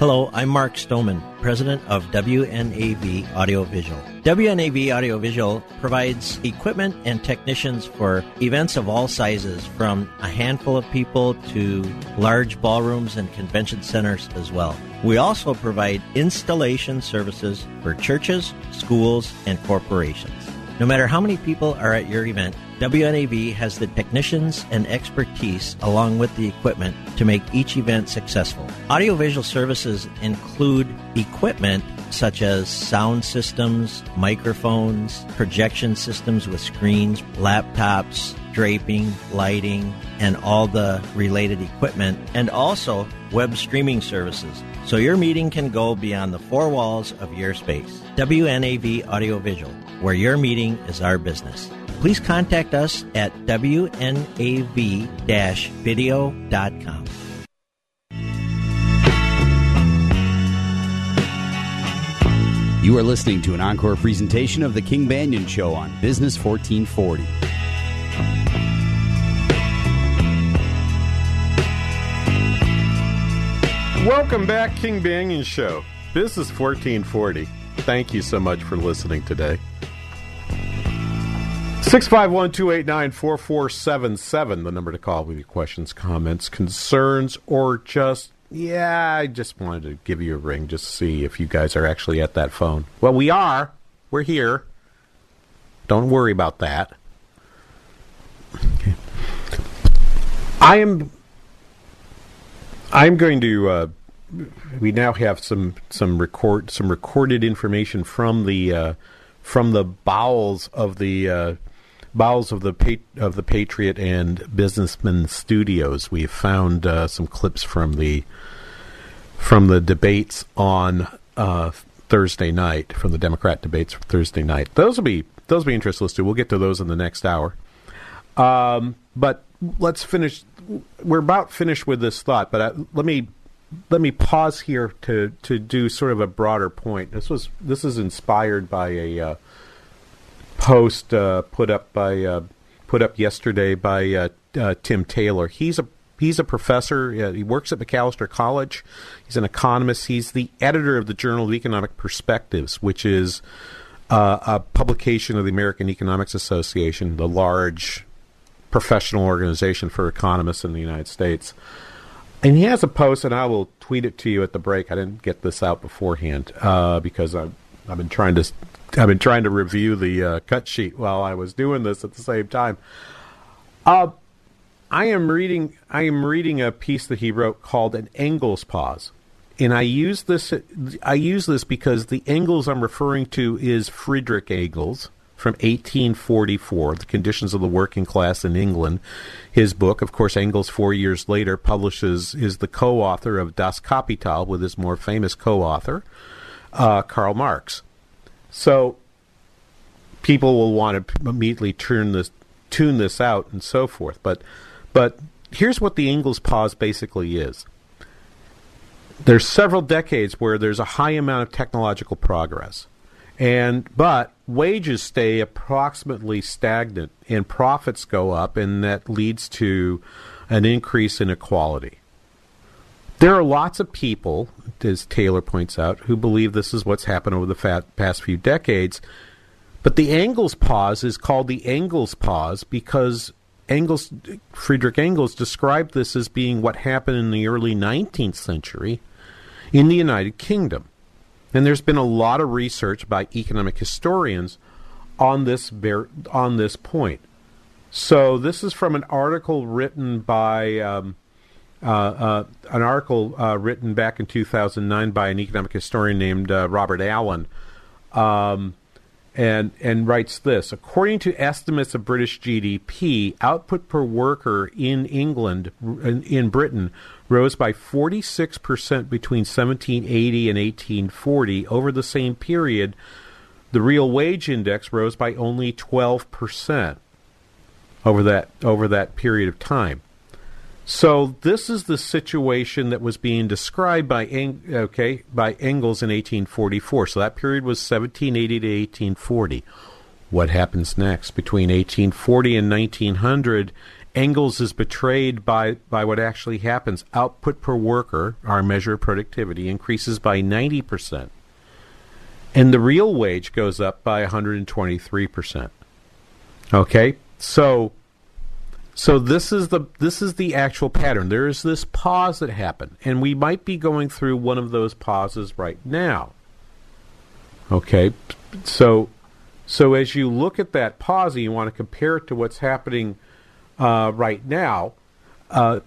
Hello, I'm Mark Stoneman, president of WNAV Audiovisual. WNAV Audiovisual provides equipment and technicians for events of all sizes, from a handful of people to large ballrooms and convention centers as well. We also provide installation services for churches, schools, and corporations. No matter how many people are at your event, WNAV has the technicians and expertise along with the equipment to make each event successful. Audiovisual services include equipment such as sound systems, microphones, projection systems with screens, laptops, draping, lighting, and all the related equipment, and also web streaming services. So your meeting can go beyond the four walls of your space. WNAV Audiovisual, where your meeting is our business. Please contact us at wnav-video.com. You are listening to an encore presentation of The King Banaian Show on Business 1440. Welcome back, King Banaian Show. Business 1440. Thank you so much for listening today. 651 289 4477, the number to call with your questions, comments, concerns, or just, yeah, I just wanted to give you a ring just to see if you guys are actually at that phone. Well, we are. We're here. Don't worry about that. Okay. I am. I'm going to. Uh, we now have some some record some recorded information from the uh, from the bowels of the uh, bowels of the pa- of the Patriot and Businessman Studios. We found uh, some clips from the from the debates on uh, Thursday night, from the Democrat debates Thursday night. Those will be those will be interesting to. We'll get to those in the next hour. Um, but let's finish. We're about finished with this thought, but I, let me let me pause here to to do sort of a broader point. This was this is inspired by a uh, post uh, put up by uh, put up yesterday by uh, uh, Tim Taylor. He's a he's a professor. he works at Macalester College. He's an economist. He's the editor of the Journal of Economic Perspectives, which is uh, a publication of the American Economics Association, the large professional organization for economists in the United States. And he has a post, and I will tweet it to you at the break. I didn't get this out beforehand uh, because I've, I've been trying to I've been trying to review the uh, cut sheet while I was doing this at the same time. Uh, I am reading I am reading a piece that he wrote called an Engels pause. And I use this I use this because the Engels I'm referring to is Friedrich Engels from 1844, The Conditions of the Working Class in England. His book, of course, Engels, four years later, publishes, is the co author of Das Kapital with his more famous co author, uh, Karl Marx. So people will want to immediately turn this, tune this out and so forth. But, but here's what the Engels pause basically is. There's several decades where there's a high amount of technological progress. And but wages stay approximately stagnant and profits go up and that leads to an increase in equality. There are lots of people, as Taylor points out, who believe this is what's happened over the fat, past few decades. But the Engels pause is called the Engels pause because Engels, Friedrich Engels described this as being what happened in the early 19th century in the United Kingdom. And there's been a lot of research by economic historians on this on this point. So this is from an article written by um, an article uh, written back in 2009 by an economic historian named uh, Robert Allen, um, and and writes this: according to estimates of British GDP, output per worker in England in, in Britain rose by 46 percent between 1780 and 1840. Over the same period, the real wage index rose by only 12 percent over that over that period of time. So this is the situation that was being described by Eng- okay by Engels in 1844. So that period was 1780 to 1840. What happens next between 1840 and 1900? Engels is betrayed by, by what actually happens. Output per worker, our measure of productivity, increases by 90%. And the real wage goes up by 123%. Okay? So so this is the this is the actual pattern. There is this pause that happened, and we might be going through one of those pauses right now. Okay, so so as you look at that pause, and you want to compare it to what's happening uh, right now. Uh,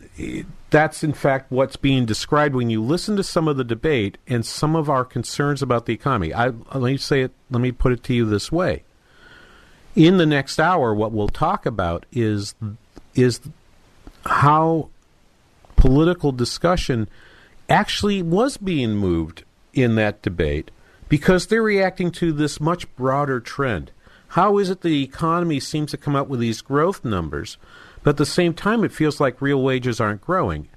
that's in fact what's being described when you listen to some of the debate and some of our concerns about the economy. I, let me say it. Let me put it to you this way. In the next hour, what we'll talk about is is how political discussion actually was being moved in that debate because they're reacting to this much broader trend. How is it the economy seems to come up with these growth numbers, but at the same time it feels like real wages aren't growing?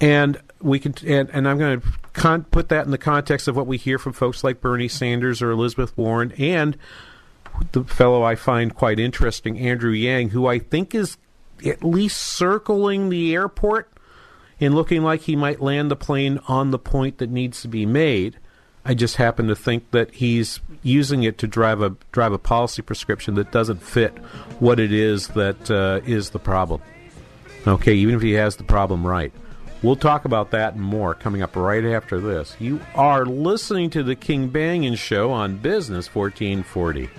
And we can, and, and I'm going to con- put that in the context of what we hear from folks like Bernie Sanders or Elizabeth Warren, and the fellow I find quite interesting, Andrew Yang, who I think is at least circling the airport and looking like he might land the plane on the point that needs to be made. I just happen to think that he's using it to drive a drive a policy prescription that doesn't fit what it is that uh, is the problem. Okay, even if he has the problem right. We'll talk about that and more coming up right after this. You are listening to the King Banaian Show on Business 1440.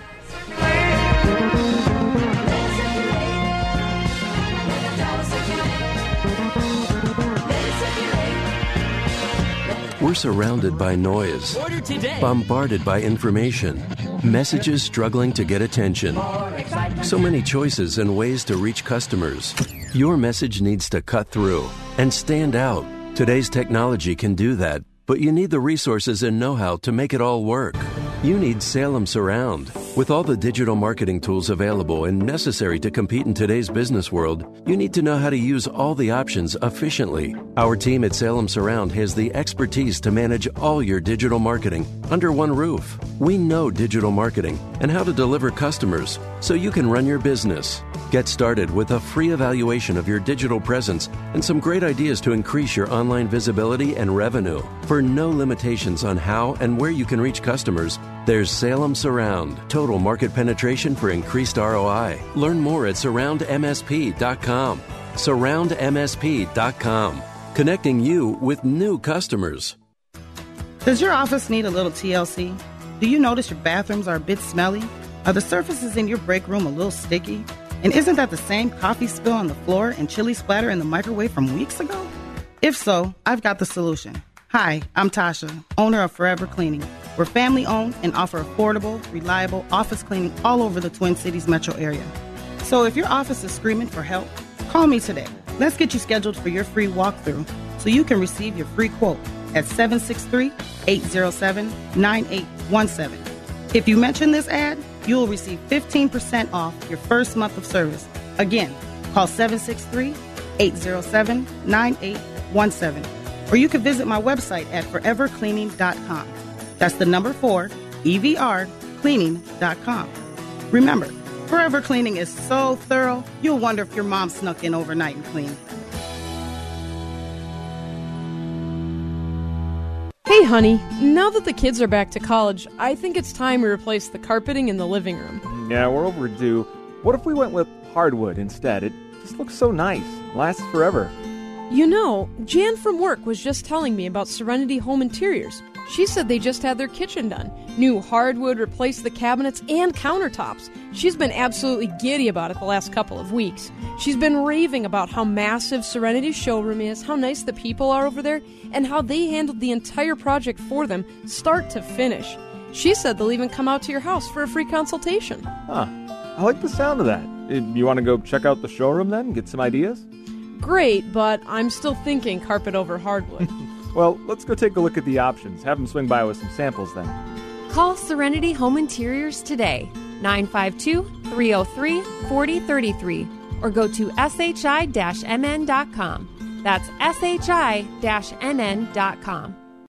We're surrounded by noise, bombarded by information, messages struggling to get attention. So many choices and ways to reach customers. Your message needs to cut through and stand out. Today's technology can do that, but you need the resources and know how to make it all work. You need Salem Surround. With all the digital marketing tools available and necessary to compete in today's business world, you need to know how to use all the options efficiently. Our team at Salem Surround has the expertise to manage all your digital marketing under one roof. We know digital marketing and how to deliver customers so you can run your business. Get started with a free evaluation of your digital presence and some great ideas to increase your online visibility and revenue. For no limitations on how and where you can reach customers, there's Salem Surround, total market penetration for increased ROI. Learn more at surroundmsp.com. Surroundmsp.com, connecting you with new customers. Does your office need a little TLC? Do you notice your bathrooms are a bit smelly? Are the surfaces in your break room a little sticky? And isn't that the same coffee spill on the floor and chili splatter in the microwave from weeks ago? If so, I've got the solution. Hi, I'm Tasha, owner of Forever Cleaning. We're family owned and offer affordable, reliable office cleaning all over the Twin Cities metro area. So if your office is screaming for help, call me today. Let's get you scheduled for your free walkthrough so you can receive your free quote at 763 807 9817. If you mention this ad, you'll receive 15% off your first month of service. Again, call 763 807 9817 or you can visit my website at forevercleaning.com. That's the number four, EVR, cleaning.com. Remember, Forever Cleaning is so thorough, you'll wonder if your mom snuck in overnight and cleaned. Hey, honey, now that the kids are back to college, I think it's time we replace the carpeting in the living room. Yeah, we're overdue. What if we went with hardwood instead? It just looks so nice, lasts forever. You know, Jan from work was just telling me about Serenity Home Interiors. She said they just had their kitchen done. New hardwood replaced the cabinets and countertops. She's been absolutely giddy about it the last couple of weeks. She's been raving about how massive Serenity showroom is, how nice the people are over there, and how they handled the entire project for them, start to finish. She said they'll even come out to your house for a free consultation. Huh. I like the sound of that. Uh, You want to go check out the showroom then? Get some ideas? Great, but I'm still thinking carpet over hardwood. Well, let's go take a look at the options. Have them swing by with some samples then. Call Serenity Home Interiors today, 952 303 4033, or go to shi mn.com. That's shi mn.com.